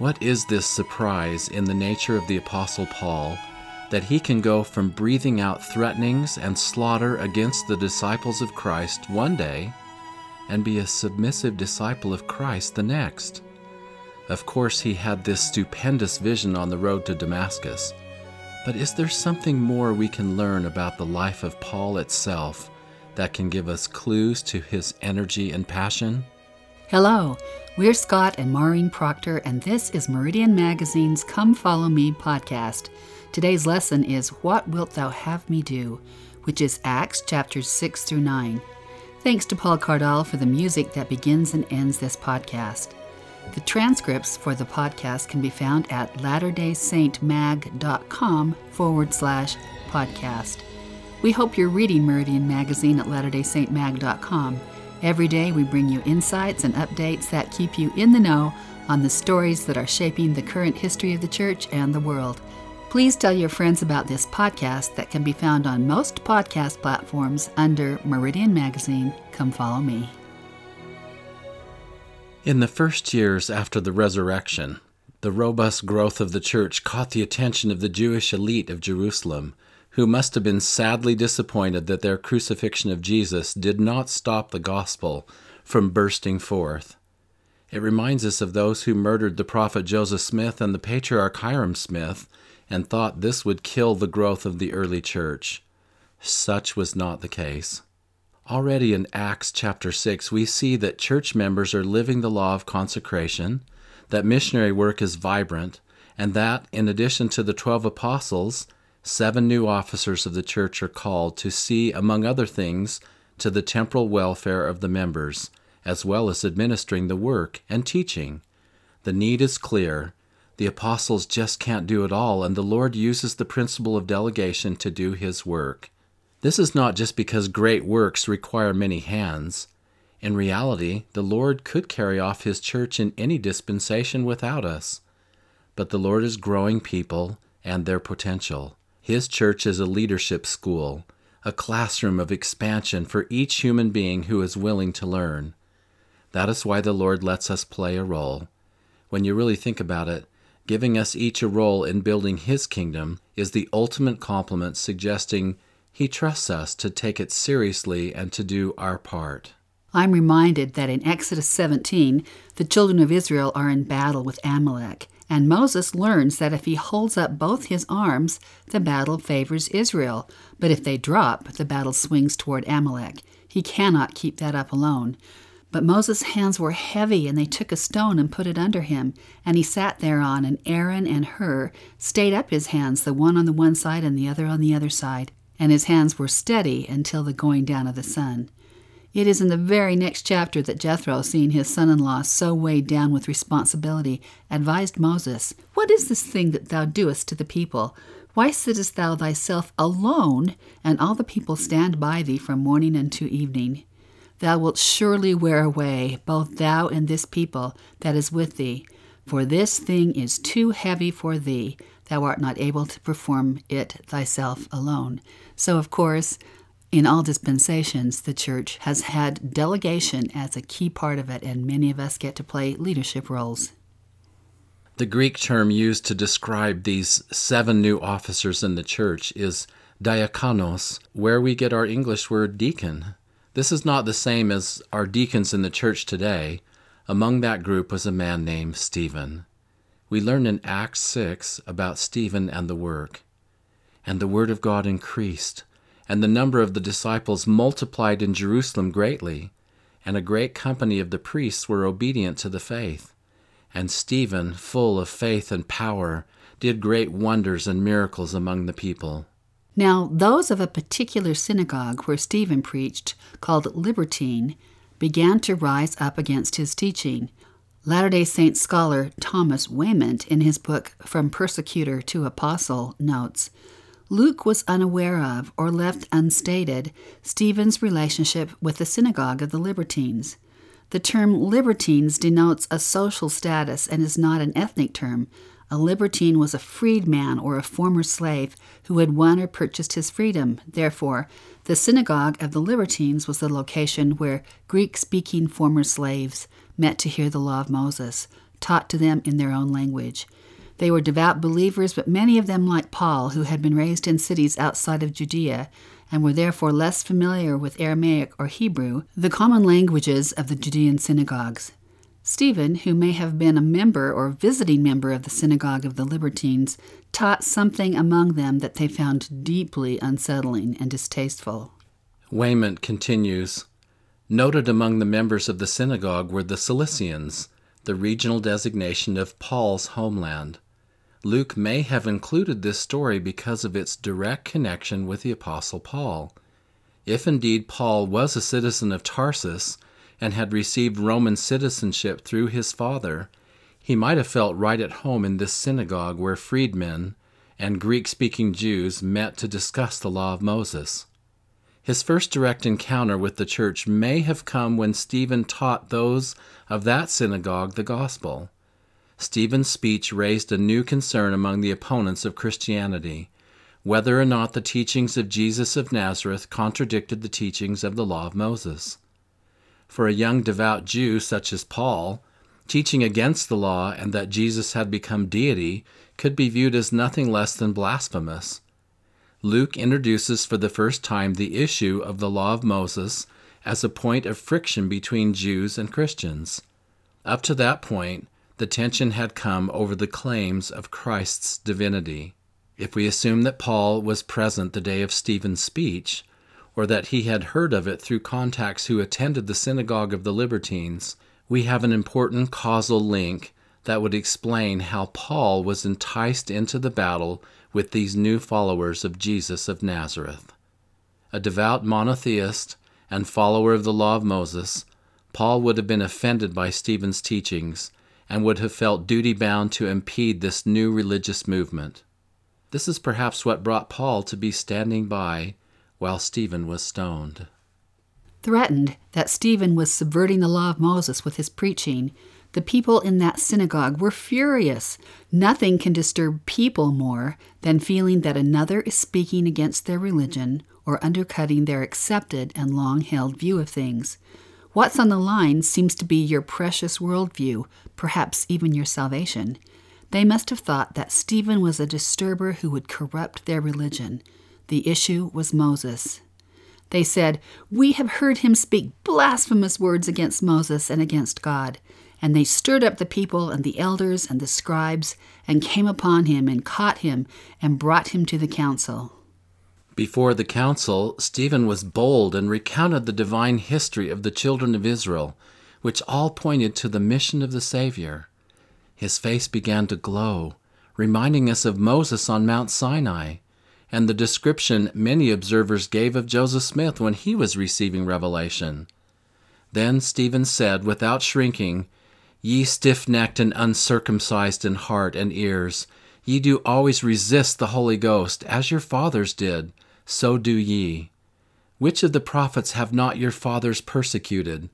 What is this surprise in the nature of the Apostle Paul that he can go from breathing out threatenings and slaughter against the disciples of Christ one day and be a submissive disciple of Christ the next? Of course, he had this stupendous vision on the road to Damascus. But is there something more we can learn about the life of Paul itself that can give us clues to his energy and passion? Hello, we're Scott and Maureen Proctor, and this is Meridian Magazine's Come Follow Me podcast. Today's lesson is What Wilt Thou Have Me Do, which is Acts chapters 6 through 9. Thanks to Paul Cardall for the music that begins and ends this podcast. The transcripts for the podcast can be found at latterdaysaintmag.com forward slash podcast. We hope you're reading Meridian Magazine at latterdaysaintmag.com Every day, we bring you insights and updates that keep you in the know on the stories that are shaping the current history of the church and the world. Please tell your friends about this podcast that can be found on most podcast platforms under Meridian Magazine. Come follow me. In the first years after the resurrection, the robust growth of the church caught the attention of the Jewish elite of Jerusalem who must have been sadly disappointed that their crucifixion of Jesus did not stop the gospel from bursting forth. It reminds us of those who murdered the prophet Joseph Smith and the patriarch Hyrum Smith and thought this would kill the growth of the early church. Such was not the case. Already in Acts chapter 6, we see that church members are living the law of consecration, that missionary work is vibrant, and that, in addition to the twelve apostles, seven new officers of the church are called to see, among other things, to the temporal welfare of the members, as well as administering the work and teaching. The need is clear. The apostles just can't do it all, and the Lord uses the principle of delegation to do his work. This is not just because great works require many hands. In reality, the Lord could carry off his church in any dispensation without us. But the Lord is growing people and their potential. His church is a leadership school, a classroom of expansion for each human being who is willing to learn. That is why the Lord lets us play a role. When you really think about it, giving us each a role in building His kingdom is the ultimate compliment, suggesting He trusts us to take it seriously and to do our part. I'm reminded that in Exodus 17, the children of Israel are in battle with Amalek, and Moses learns that if he holds up both his arms, the battle favors Israel, but if they drop, the battle swings toward Amalek. He cannot keep that up alone. But Moses' hands were heavy, and they took a stone and put it under him, and he sat thereon, and Aaron and Hur stayed up his hands, the one on the one side and the other on the other side, and his hands were steady until the going down of the sun. It is in the very next chapter that Jethro, seeing his son in law so weighed down with responsibility, advised Moses, What is this thing that thou doest to the people? Why sittest thou thyself alone, and all the people stand by thee from morning unto evening? Thou wilt surely wear away, both thou and this people that is with thee, for this thing is too heavy for thee. Thou art not able to perform it thyself alone. So, of course, in all dispensations, the church has had delegation as a key part of it, and many of us get to play leadership roles. The Greek term used to describe these seven new officers in the church is diakonos, where we get our English word deacon. This is not the same as our deacons in the church today. Among that group was a man named Stephen. We learn in Acts 6 about Stephen and the work. And the word of God increased and the number of the disciples multiplied in Jerusalem greatly, and a great company of the priests were obedient to the faith. And Stephen, full of faith and power, did great wonders and miracles among the people. Now, those of a particular synagogue where Stephen preached, called Libertine, began to rise up against his teaching. Latter day Saint scholar Thomas Wayment, in his book From Persecutor to Apostle, notes Luke was unaware of or left unstated Stephen's relationship with the synagogue of the Libertines. The term Libertines denotes a social status and is not an ethnic term. A libertine was a freedman or a former slave who had won or purchased his freedom. Therefore, the synagogue of the Libertines was the location where Greek speaking former slaves met to hear the law of Moses. taught to them in their own language. They were devout believers, but many of them, like Paul, who had been raised in cities outside of Judea and were therefore less familiar with Aramaic or Hebrew, the common languages of the Judean synagogues. Stephen, who may have been a member or visiting member of the synagogue of the Libertines, taught something among them that they found deeply unsettling and distasteful. Wayment continues Noted among the members of the synagogue were the Cilicians, the regional designation of Paul's homeland. Luke may have included this story because of its direct connection with the Apostle Paul. If indeed Paul was a citizen of Tarsus and had received Roman citizenship through his father, he might have felt right at home in this synagogue where freedmen and Greek speaking Jews met to discuss the law of Moses. His first direct encounter with the church may have come when Stephen taught those of that synagogue the gospel. Stephen's speech raised a new concern among the opponents of Christianity whether or not the teachings of Jesus of Nazareth contradicted the teachings of the law of Moses. For a young devout Jew such as Paul, teaching against the law and that Jesus had become deity could be viewed as nothing less than blasphemous. Luke introduces for the first time the issue of the law of Moses as a point of friction between Jews and Christians. Up to that point, the tension had come over the claims of Christ's divinity. If we assume that Paul was present the day of Stephen's speech, or that he had heard of it through contacts who attended the synagogue of the Libertines, we have an important causal link that would explain how Paul was enticed into the battle with these new followers of Jesus of Nazareth. A devout monotheist and follower of the law of Moses, Paul would have been offended by Stephen's teachings and would have felt duty bound to impede this new religious movement. This is perhaps what brought Paul to be standing by while Stephen was stoned. Threatened that Stephen was subverting the law of Moses with his preaching, the people in that synagogue were furious. Nothing can disturb people more than feeling that another is speaking against their religion or undercutting their accepted and long held view of things. What's on the line seems to be your precious worldview, perhaps even your salvation. They must have thought that Stephen was a disturber who would corrupt their religion. The issue was Moses. They said, We have heard him speak blasphemous words against Moses and against God. And they stirred up the people and the elders and the scribes, and came upon him and caught him and brought him to the council. Before the council, Stephen was bold and recounted the divine history of the children of Israel, which all pointed to the mission of the Savior. His face began to glow, reminding us of Moses on Mount Sinai and the description many observers gave of Joseph Smith when he was receiving revelation. Then Stephen said, without shrinking, Ye stiff necked and uncircumcised in heart and ears, ye do always resist the Holy Ghost, as your fathers did, so do ye. Which of the prophets have not your fathers persecuted?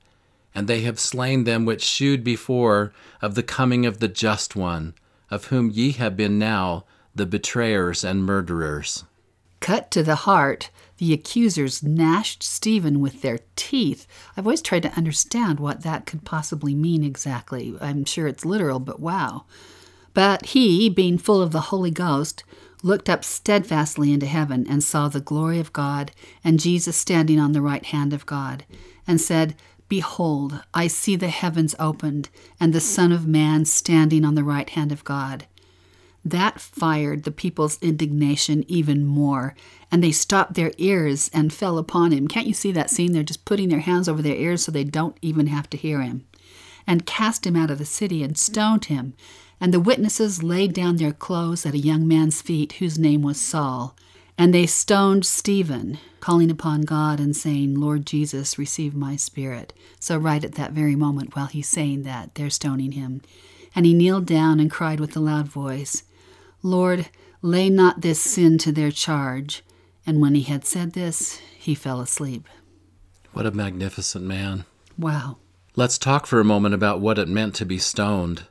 And they have slain them which shewed before of the coming of the Just One, of whom ye have been now the betrayers and murderers. Cut to the heart, the accusers gnashed Stephen with their teeth. I've always tried to understand what that could possibly mean exactly. I'm sure it's literal, but wow. But he, being full of the Holy Ghost, looked up steadfastly into heaven and saw the glory of God and Jesus standing on the right hand of God, and said, Behold, I see the heavens opened, and the Son of Man standing on the right hand of God. That fired the people's indignation even more, and they stopped their ears and fell upon him. Can't you see that scene? They're just putting their hands over their ears so they don't even have to hear him. And cast him out of the city and stoned him. And the witnesses laid down their clothes at a young man's feet whose name was Saul. And they stoned Stephen, calling upon God and saying, Lord Jesus, receive my spirit. So, right at that very moment, while he's saying that, they're stoning him. And he kneeled down and cried with a loud voice, Lord, lay not this sin to their charge. And when he had said this, he fell asleep. What a magnificent man. Wow. Let's talk for a moment about what it meant to be stoned.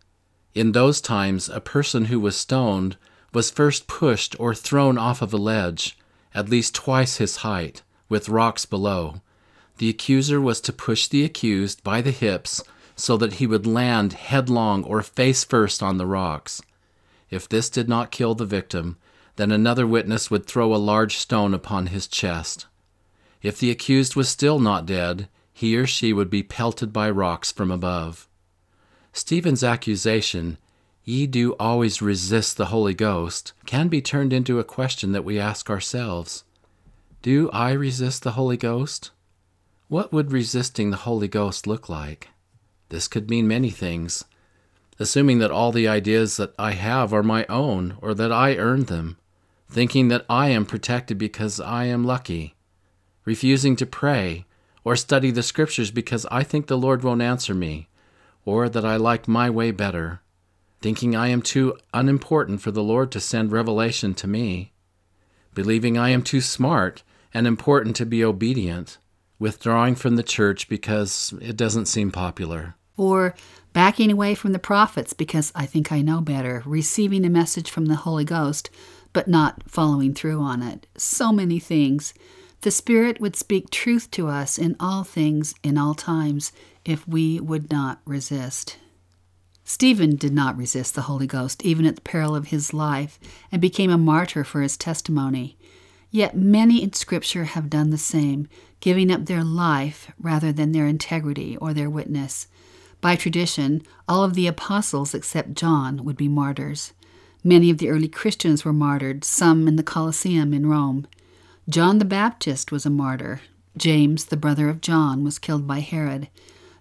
In those times, a person who was stoned was first pushed or thrown off of a ledge, at least twice his height, with rocks below. The accuser was to push the accused by the hips so that he would land headlong or face first on the rocks. If this did not kill the victim, then another witness would throw a large stone upon his chest. If the accused was still not dead, he or she would be pelted by rocks from above. Stephen's accusation, Ye do always resist the Holy Ghost, can be turned into a question that we ask ourselves Do I resist the Holy Ghost? What would resisting the Holy Ghost look like? This could mean many things. Assuming that all the ideas that I have are my own or that I earned them, thinking that I am protected because I am lucky, refusing to pray or study the Scriptures because I think the Lord won't answer me, or that I like my way better, thinking I am too unimportant for the Lord to send revelation to me, believing I am too smart and important to be obedient, withdrawing from the church because it doesn't seem popular. Or backing away from the prophets because I think I know better, receiving a message from the Holy Ghost but not following through on it. So many things. The Spirit would speak truth to us in all things, in all times, if we would not resist. Stephen did not resist the Holy Ghost, even at the peril of his life, and became a martyr for his testimony. Yet many in Scripture have done the same, giving up their life rather than their integrity or their witness. By tradition, all of the apostles except John would be martyrs. Many of the early Christians were martyred, some in the Colosseum in Rome. John the Baptist was a martyr. James, the brother of John, was killed by Herod.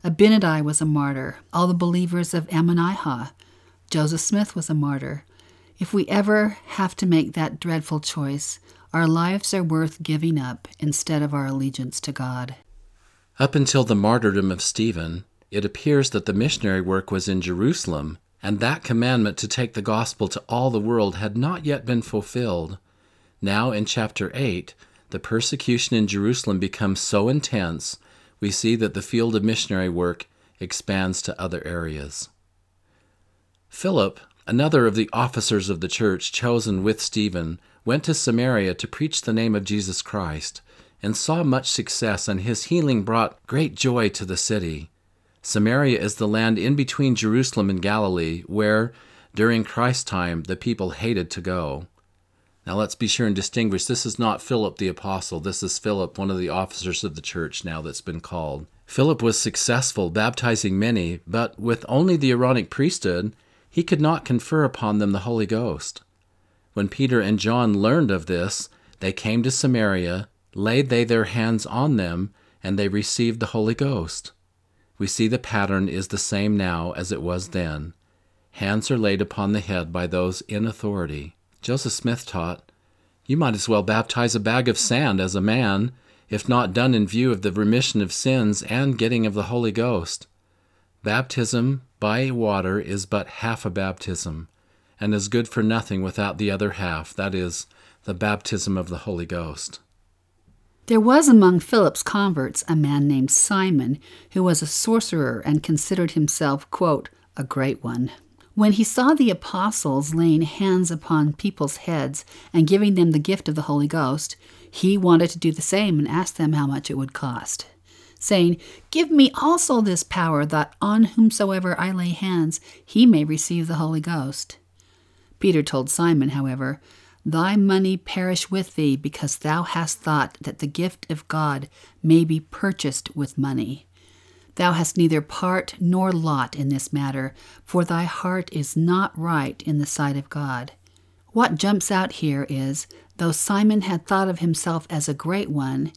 Abinadi was a martyr. All the believers of Ammonihah. Joseph Smith was a martyr. If we ever have to make that dreadful choice, our lives are worth giving up instead of our allegiance to God. Up until the martyrdom of Stephen, it appears that the missionary work was in Jerusalem and that commandment to take the gospel to all the world had not yet been fulfilled. Now, in chapter 8, the persecution in Jerusalem becomes so intense, we see that the field of missionary work expands to other areas. Philip, another of the officers of the church chosen with Stephen, went to Samaria to preach the name of Jesus Christ, and saw much success, and his healing brought great joy to the city. Samaria is the land in between Jerusalem and Galilee, where, during Christ's time, the people hated to go. Now let's be sure and distinguish this is not Philip the apostle. This is Philip, one of the officers of the church now that's been called. Philip was successful, baptizing many, but with only the Aaronic priesthood, he could not confer upon them the Holy Ghost. When Peter and John learned of this, they came to Samaria, laid they their hands on them, and they received the Holy Ghost we see the pattern is the same now as it was then. Hands are laid upon the head by those in authority. Joseph Smith taught, You might as well baptize a bag of sand as a man, if not done in view of the remission of sins and getting of the Holy Ghost. Baptism by water is but half a baptism, and is good for nothing without the other half, that is, the baptism of the Holy Ghost. There was among Philip's converts a man named Simon, who was a sorcerer and considered himself, quote, a great one. When he saw the apostles laying hands upon people's heads and giving them the gift of the Holy Ghost, he wanted to do the same and asked them how much it would cost, saying, Give me also this power, that on whomsoever I lay hands he may receive the Holy Ghost. Peter told Simon, however, Thy money perish with thee, because thou hast thought that the gift of God may be purchased with money. Thou hast neither part nor lot in this matter, for thy heart is not right in the sight of God. What jumps out here is, though Simon had thought of himself as a great one,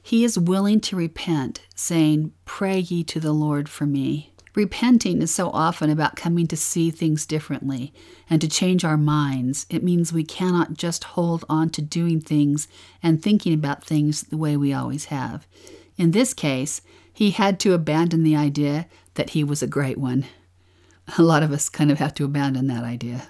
he is willing to repent, saying, Pray ye to the Lord for me. Repenting is so often about coming to see things differently and to change our minds. It means we cannot just hold on to doing things and thinking about things the way we always have. In this case, he had to abandon the idea that he was a great one. A lot of us kind of have to abandon that idea.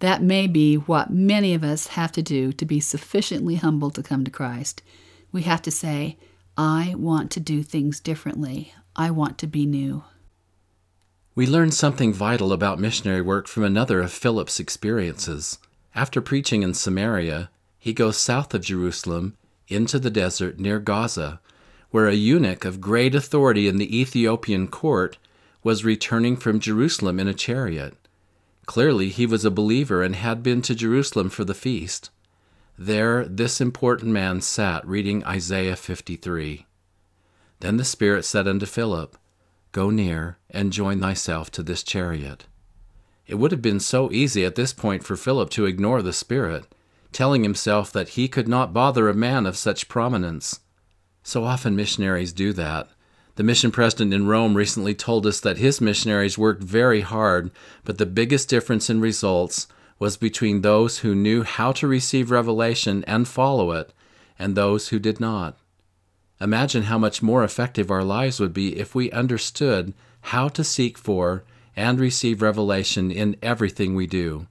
That may be what many of us have to do to be sufficiently humble to come to Christ. We have to say, I want to do things differently. I want to be new. We learn something vital about missionary work from another of Philip's experiences. After preaching in Samaria, he goes south of Jerusalem into the desert near Gaza, where a eunuch of great authority in the Ethiopian court was returning from Jerusalem in a chariot. Clearly, he was a believer and had been to Jerusalem for the feast. There, this important man sat reading Isaiah 53. Then the Spirit said unto Philip, Go near and join thyself to this chariot. It would have been so easy at this point for Philip to ignore the Spirit, telling himself that he could not bother a man of such prominence. So often missionaries do that. The mission president in Rome recently told us that his missionaries worked very hard, but the biggest difference in results was between those who knew how to receive revelation and follow it and those who did not. Imagine how much more effective our lives would be if we understood how to seek for and receive revelation in everything we do.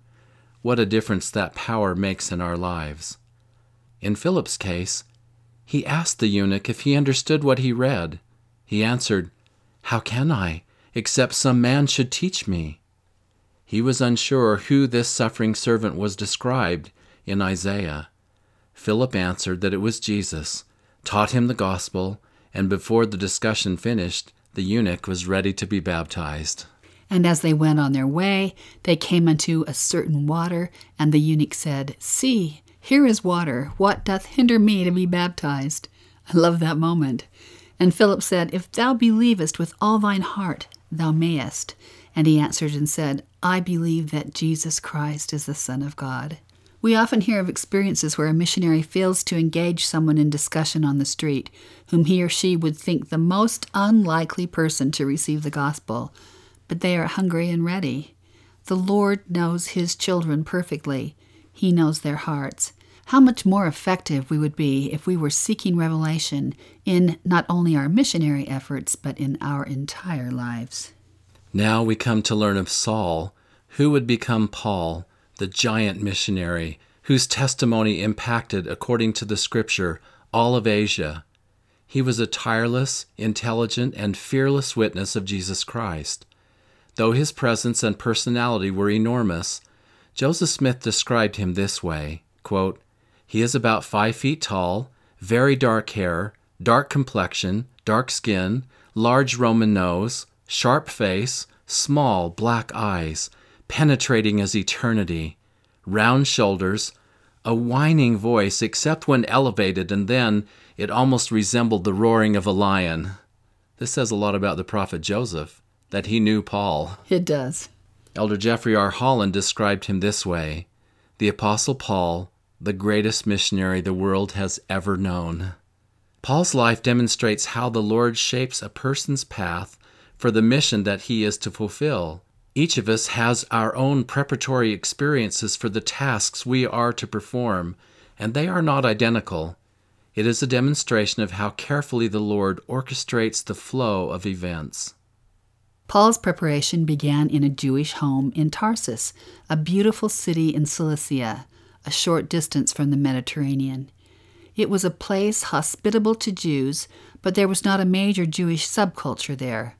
What a difference that power makes in our lives. In Philip's case, he asked the eunuch if he understood what he read. He answered, How can I, except some man should teach me? He was unsure who this suffering servant was described in Isaiah. Philip answered that it was Jesus, taught him the gospel, and before the discussion finished, the eunuch was ready to be baptized. And as they went on their way, they came unto a certain water, and the eunuch said, See, here is water. What doth hinder me to be baptized? I love that moment. And Philip said, If thou believest with all thine heart, thou mayest. And he answered and said, I believe that Jesus Christ is the Son of God. We often hear of experiences where a missionary fails to engage someone in discussion on the street, whom he or she would think the most unlikely person to receive the gospel, but they are hungry and ready. The Lord knows His children perfectly, He knows their hearts. How much more effective we would be if we were seeking revelation in not only our missionary efforts, but in our entire lives. Now we come to learn of Saul, who would become Paul the giant missionary whose testimony impacted, according to the scripture, all of Asia. He was a tireless, intelligent, and fearless witness of Jesus Christ. Though his presence and personality were enormous, Joseph Smith described him this way quote, He is about five feet tall, very dark hair, dark complexion, dark skin, large Roman nose, sharp face, small black eyes penetrating as eternity, round shoulders, a whining voice, except when elevated, and then it almost resembled the roaring of a lion. This says a lot about the prophet Joseph, that he knew Paul. It does. Elder Jeffrey R. Holland described him this way The Apostle Paul, the greatest missionary the world has ever known. Paul's life demonstrates how the Lord shapes a person's path for the mission that he is to fulfill. Each of us has our own preparatory experiences for the tasks we are to perform, and they are not identical. It is a demonstration of how carefully the Lord orchestrates the flow of events. Paul's preparation began in a Jewish home in Tarsus, a beautiful city in Cilicia, a short distance from the Mediterranean. It was a place hospitable to Jews, but there was not a major Jewish subculture there.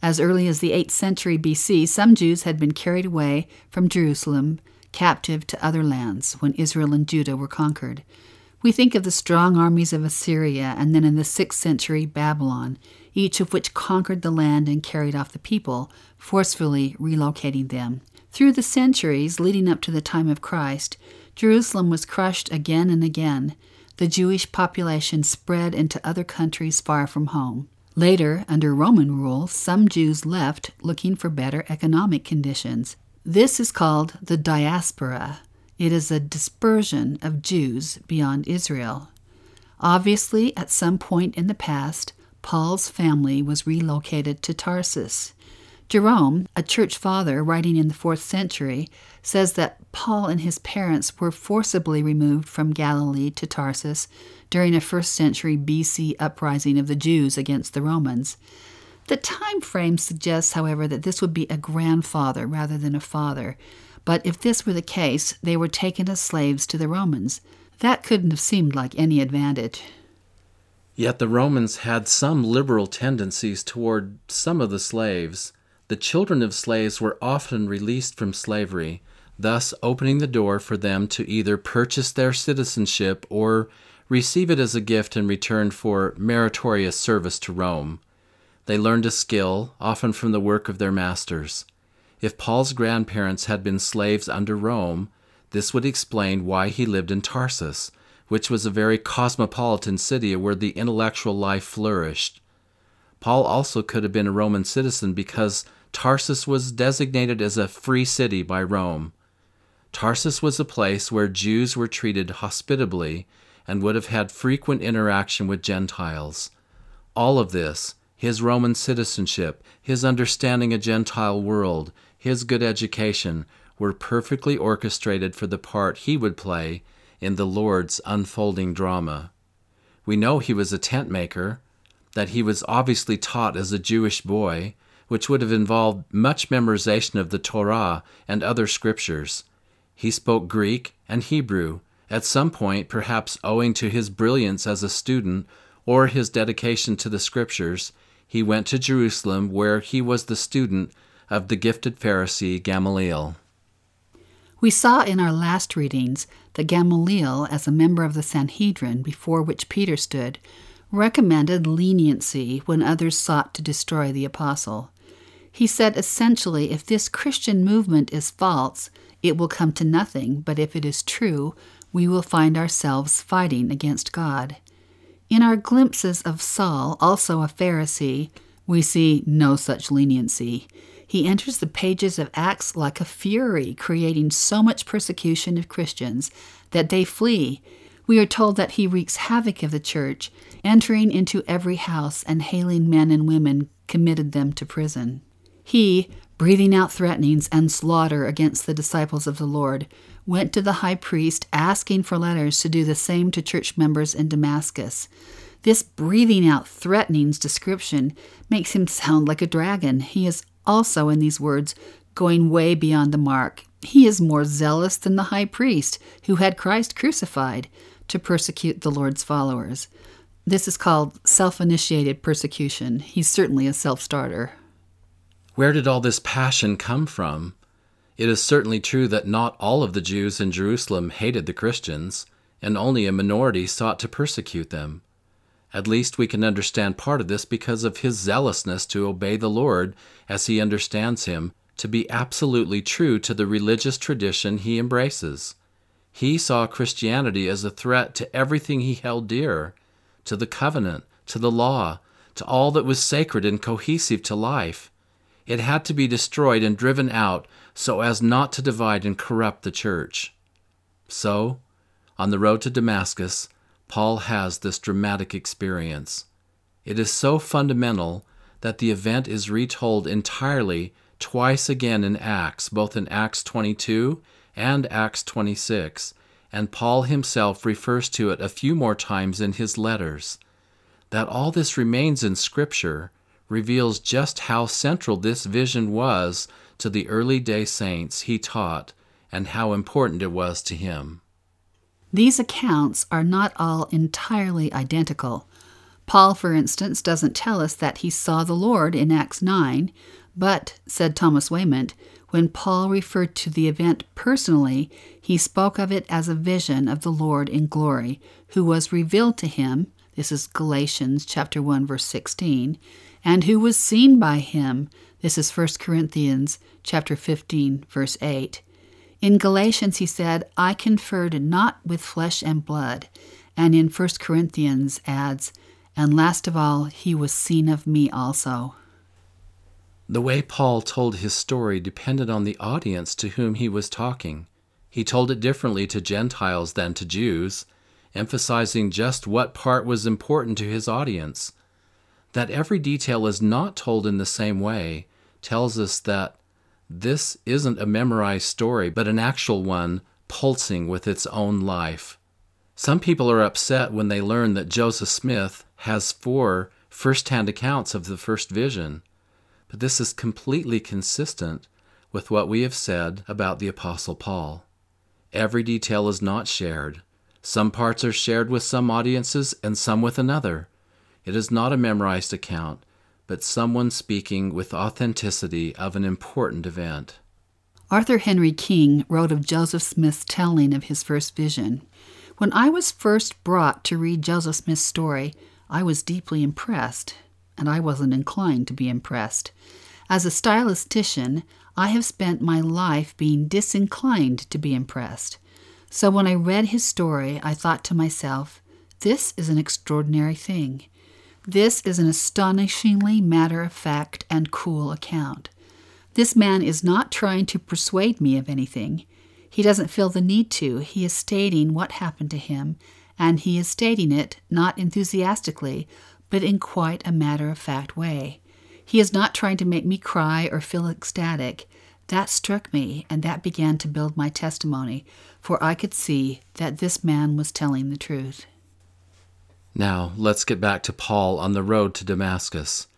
As early as the 8th century BC, some Jews had been carried away from Jerusalem captive to other lands when Israel and Judah were conquered. We think of the strong armies of Assyria and then in the 6th century Babylon, each of which conquered the land and carried off the people, forcefully relocating them. Through the centuries leading up to the time of Christ, Jerusalem was crushed again and again. The Jewish population spread into other countries far from home. Later, under Roman rule, some Jews left looking for better economic conditions. This is called the diaspora. It is a dispersion of Jews beyond Israel. Obviously, at some point in the past, Paul's family was relocated to Tarsus. Jerome, a church father writing in the fourth century, says that Paul and his parents were forcibly removed from Galilee to Tarsus during a first century BC uprising of the Jews against the Romans. The time frame suggests, however, that this would be a grandfather rather than a father. But if this were the case, they were taken as slaves to the Romans. That couldn't have seemed like any advantage. Yet the Romans had some liberal tendencies toward some of the slaves. The children of slaves were often released from slavery, thus opening the door for them to either purchase their citizenship or receive it as a gift in return for meritorious service to Rome. They learned a skill, often from the work of their masters. If Paul's grandparents had been slaves under Rome, this would explain why he lived in Tarsus, which was a very cosmopolitan city where the intellectual life flourished. Paul also could have been a Roman citizen because Tarsus was designated as a free city by Rome. Tarsus was a place where Jews were treated hospitably and would have had frequent interaction with Gentiles. All of this, his Roman citizenship, his understanding a Gentile world, his good education, were perfectly orchestrated for the part he would play in the Lord's unfolding drama. We know he was a tent maker, that he was obviously taught as a Jewish boy, which would have involved much memorization of the Torah and other scriptures. He spoke Greek and Hebrew, at some point, perhaps owing to his brilliance as a student or his dedication to the scriptures, he went to Jerusalem where he was the student of the gifted Pharisee Gamaliel. We saw in our last readings that Gamaliel, as a member of the Sanhedrin before which Peter stood, recommended leniency when others sought to destroy the apostle. He said essentially if this Christian movement is false, it will come to nothing, but if it is true, we will find ourselves fighting against God. In our glimpses of Saul, also a Pharisee, we see no such leniency. He enters the pages of Acts like a fury, creating so much persecution of Christians that they flee. We are told that he wreaks havoc of the church, entering into every house and hailing men and women, committed them to prison. He, breathing out threatenings and slaughter against the disciples of the Lord, went to the high priest asking for letters to do the same to church members in Damascus. This breathing out threatenings description makes him sound like a dragon. He is also in these words going way beyond the mark. He is more zealous than the high priest, who had Christ crucified, to persecute the Lord's followers. This is called self initiated persecution. He's certainly a self starter. Where did all this passion come from? It is certainly true that not all of the Jews in Jerusalem hated the Christians, and only a minority sought to persecute them. At least we can understand part of this because of his zealousness to obey the Lord as he understands him, to be absolutely true to the religious tradition he embraces. He saw Christianity as a threat to everything he held dear, to the covenant, to the law, to all that was sacred and cohesive to life. It had to be destroyed and driven out so as not to divide and corrupt the church. So, on the road to Damascus, Paul has this dramatic experience. It is so fundamental that the event is retold entirely twice again in Acts, both in Acts 22 and Acts 26, and Paul himself refers to it a few more times in his letters. That all this remains in Scripture reveals just how central this vision was to the early day saints he taught and how important it was to him. These accounts are not all entirely identical. Paul, for instance, doesn't tell us that he saw the Lord in Acts 9, but, said Thomas Wayment, when Paul referred to the event personally, he spoke of it as a vision of the Lord in glory, who was revealed to him, this is Galatians chapter 1 verse 16, and who was seen by him, this is 1 Corinthians chapter 15 verse 8. In Galatians, he said, I conferred not with flesh and blood. And in 1 Corinthians adds, And last of all, he was seen of me also. The way Paul told his story depended on the audience to whom he was talking. He told it differently to Gentiles than to Jews, emphasizing just what part was important to his audience. That every detail is not told in the same way tells us that this isn't a memorized story, but an actual one pulsing with its own life. Some people are upset when they learn that Joseph Smith has four first hand accounts of the first vision, but this is completely consistent with what we have said about the Apostle Paul. Every detail is not shared. Some parts are shared with some audiences and some with another. It is not a memorized account, but someone speaking with authenticity of an important event. Arthur Henry King wrote of Joseph Smith's telling of his first vision. When I was first brought to read Joseph Smith's story, I was deeply impressed. and I wasn't inclined to be impressed. As a stylistician, I have spent my life being disinclined to be impressed. So when I read his story, I thought to myself, this is an extraordinary thing. This is an astonishingly matter of fact and cool account. This man is not trying to persuade me of anything. He doesn't feel the need to. He is stating what happened to him, and he is stating it not enthusiastically, but in quite a matter of fact way. He is not trying to make me cry or feel ecstatic. That struck me, and that began to build my testimony, for I could see that this man was telling the truth. Now, let's get back to Paul on the road to Damascus.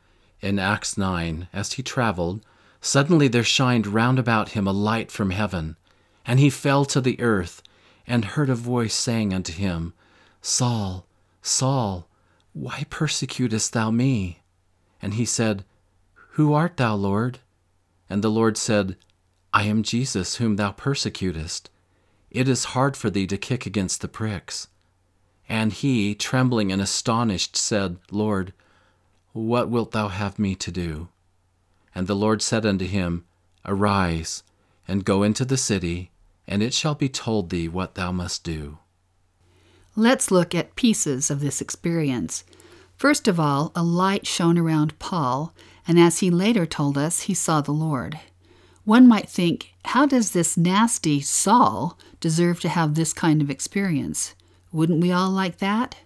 In Acts 9, as he traveled, suddenly there shined round about him a light from heaven, and he fell to the earth, and heard a voice saying unto him, Saul, Saul, why persecutest thou me? And he said, Who art thou, Lord? And the Lord said, I am Jesus whom thou persecutest. It is hard for thee to kick against the pricks. And he, trembling and astonished, said, Lord, what wilt thou have me to do? And the Lord said unto him, Arise, and go into the city, and it shall be told thee what thou must do. Let's look at pieces of this experience. First of all, a light shone around Paul, and as he later told us, he saw the Lord. One might think, how does this nasty Saul deserve to have this kind of experience? Wouldn't we all like that?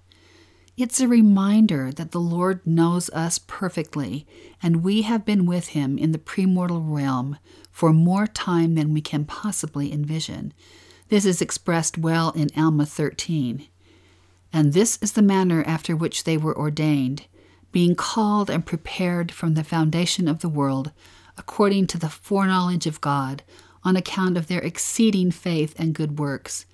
It's a reminder that the Lord knows us perfectly, and we have been with Him in the premortal realm for more time than we can possibly envision. This is expressed well in Alma 13. And this is the manner after which they were ordained, being called and prepared from the foundation of the world, according to the foreknowledge of God, on account of their exceeding faith and good works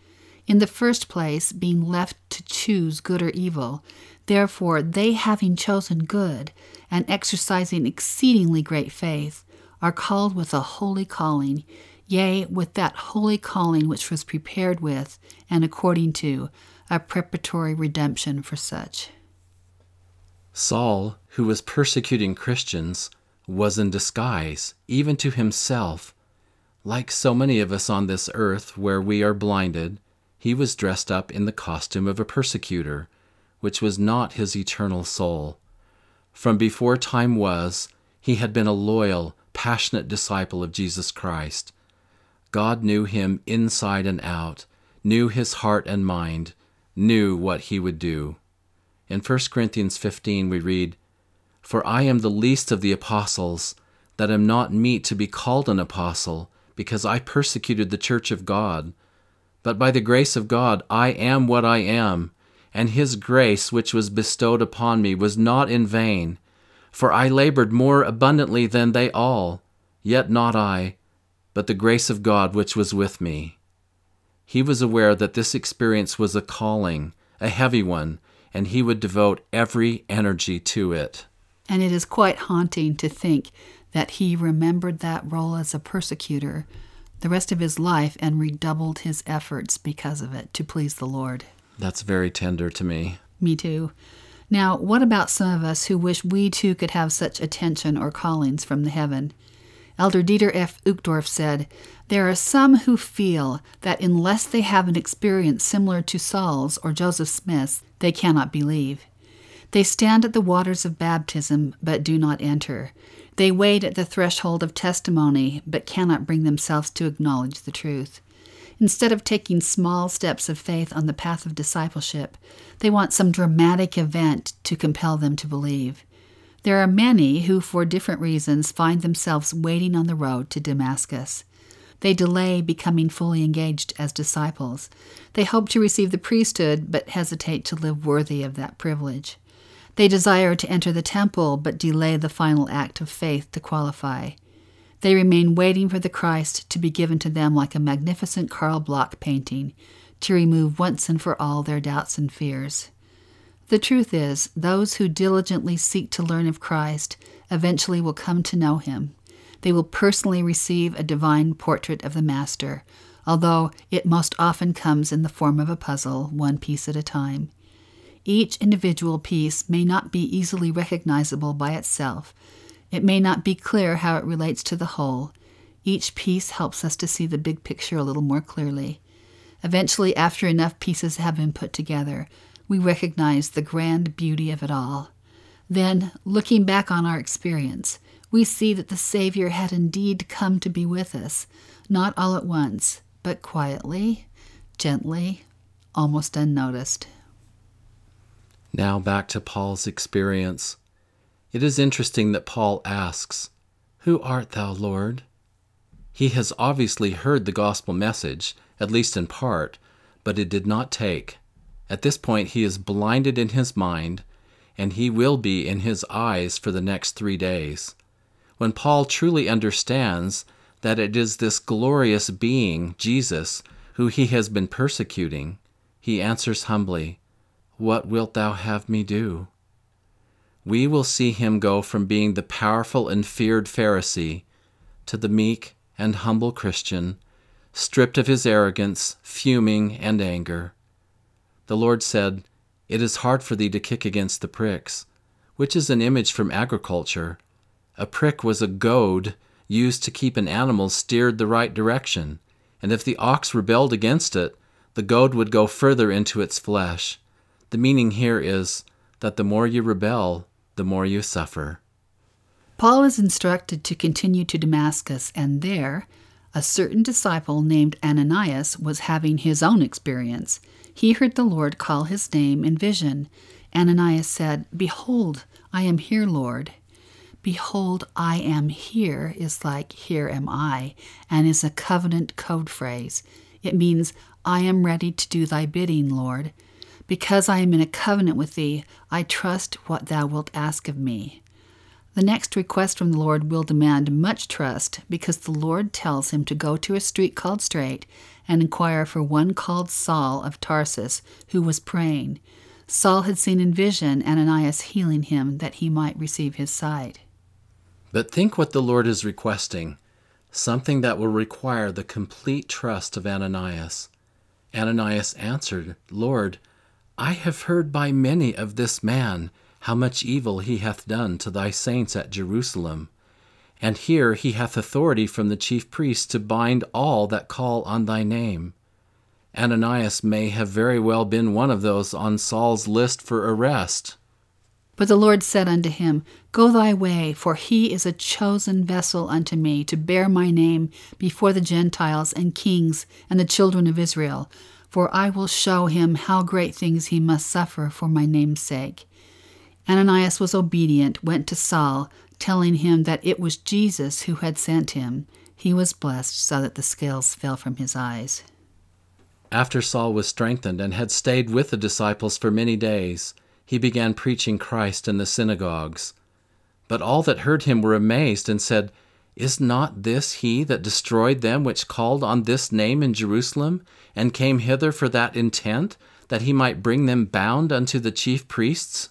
in the first place, being left to choose good or evil. Therefore, they having chosen good, and exercising exceedingly great faith, are called with a holy calling, yea, with that holy calling which was prepared with, and according to, a preparatory redemption for such. Saul, who was persecuting Christians, was in disguise, even to himself. Like so many of us on this earth, where we are blinded, he was dressed up in the costume of a persecutor, which was not his eternal soul. From before time was, he had been a loyal, passionate disciple of Jesus Christ. God knew him inside and out, knew his heart and mind, knew what he would do. In 1 Corinthians 15, we read, For I am the least of the apostles, that am not meet to be called an apostle, because I persecuted the church of God. But by the grace of God, I am what I am, and his grace which was bestowed upon me was not in vain. For I labored more abundantly than they all, yet not I, but the grace of God which was with me. He was aware that this experience was a calling, a heavy one, and he would devote every energy to it. And it is quite haunting to think that he remembered that role as a persecutor the rest of his life and redoubled his efforts because of it to please the Lord. That's very tender to me. Me too. Now, what about some of us who wish we too could have such attention or callings from the heaven? Elder Dieter F. Uchtdorf said, There are some who feel that unless they have an experience similar to Saul's or Joseph Smith's, they cannot believe. They stand at the waters of baptism but do not enter. They wait at the threshold of testimony, but cannot bring themselves to acknowledge the truth. Instead of taking small steps of faith on the path of discipleship, they want some dramatic event to compel them to believe. There are many who, for different reasons, find themselves waiting on the road to Damascus. They delay becoming fully engaged as disciples. They hope to receive the priesthood, but hesitate to live worthy of that privilege. They desire to enter the temple, but delay the final act of faith to qualify. They remain waiting for the Christ to be given to them like a magnificent Carl Bloch painting, to remove once and for all their doubts and fears. The truth is, those who diligently seek to learn of Christ eventually will come to know him. They will personally receive a divine portrait of the Master, although it most often comes in the form of a puzzle, one piece at a time. Each individual piece may not be easily recognizable by itself. It may not be clear how it relates to the whole. Each piece helps us to see the big picture a little more clearly. Eventually, after enough pieces have been put together, we recognize the grand beauty of it all. Then, looking back on our experience, we see that the Savior had indeed come to be with us, not all at once, but quietly, gently, almost unnoticed. Now back to Paul's experience. It is interesting that Paul asks, Who art thou, Lord? He has obviously heard the gospel message, at least in part, but it did not take. At this point, he is blinded in his mind, and he will be in his eyes for the next three days. When Paul truly understands that it is this glorious being, Jesus, who he has been persecuting, he answers humbly, What wilt thou have me do? We will see him go from being the powerful and feared Pharisee to the meek and humble Christian, stripped of his arrogance, fuming, and anger. The Lord said, It is hard for thee to kick against the pricks, which is an image from agriculture. A prick was a goad used to keep an animal steered the right direction, and if the ox rebelled against it, the goad would go further into its flesh. The meaning here is that the more you rebel, the more you suffer. Paul is instructed to continue to Damascus, and there, a certain disciple named Ananias was having his own experience. He heard the Lord call his name in vision. Ananias said, Behold, I am here, Lord. Behold, I am here is like here am I, and is a covenant code phrase. It means, I am ready to do thy bidding, Lord. Because I am in a covenant with thee, I trust what thou wilt ask of me. The next request from the Lord will demand much trust because the Lord tells him to go to a street called Straight and inquire for one called Saul of Tarsus who was praying. Saul had seen in vision Ananias healing him that he might receive his sight. But think what the Lord is requesting something that will require the complete trust of Ananias. Ananias answered, Lord, I have heard by many of this man how much evil he hath done to thy saints at Jerusalem. And here he hath authority from the chief priests to bind all that call on thy name. Ananias may have very well been one of those on Saul's list for arrest. But the Lord said unto him, Go thy way, for he is a chosen vessel unto me to bear my name before the Gentiles and kings and the children of Israel. For I will show him how great things he must suffer for my name's sake. Ananias was obedient, went to Saul, telling him that it was Jesus who had sent him. He was blessed so that the scales fell from his eyes. After Saul was strengthened and had stayed with the disciples for many days, he began preaching Christ in the synagogues. But all that heard him were amazed and said, Is not this he that destroyed them which called on this name in Jerusalem, and came hither for that intent, that he might bring them bound unto the chief priests?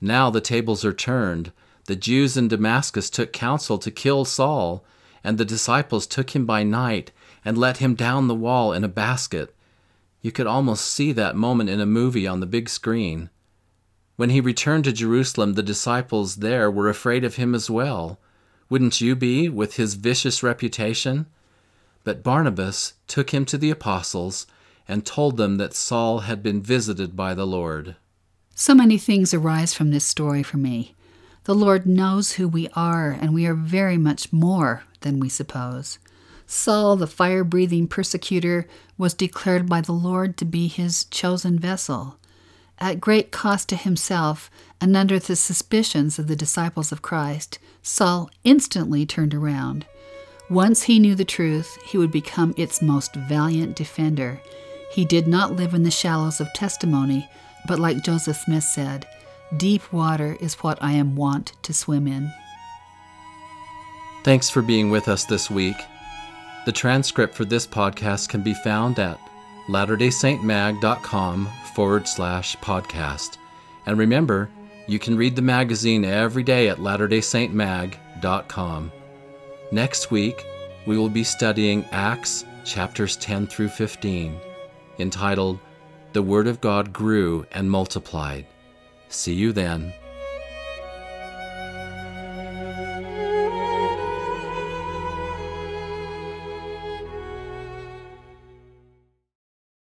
Now the tables are turned. The Jews in Damascus took counsel to kill Saul, and the disciples took him by night and let him down the wall in a basket. You could almost see that moment in a movie on the big screen. When he returned to Jerusalem, the disciples there were afraid of him as well. Wouldn't you be, with his vicious reputation? But Barnabas took him to the apostles and told them that Saul had been visited by the Lord. So many things arise from this story for me. The Lord knows who we are, and we are very much more than we suppose. Saul, the fire breathing persecutor, was declared by the Lord to be his chosen vessel. At great cost to himself, and under the suspicions of the disciples of Christ, Saul instantly turned around. Once he knew the truth, he would become its most valiant defender. He did not live in the shallows of testimony, but like Joseph Smith said, deep water is what I am wont to swim in. Thanks for being with us this week. The transcript for this podcast can be found at latterdaysaintmag.com forward slash podcast. And remember, you can read the magazine every day at latterdaysaintmag.com. Next week, we will be studying Acts chapters 10 through 15, entitled the Word of God grew and multiplied. See you then.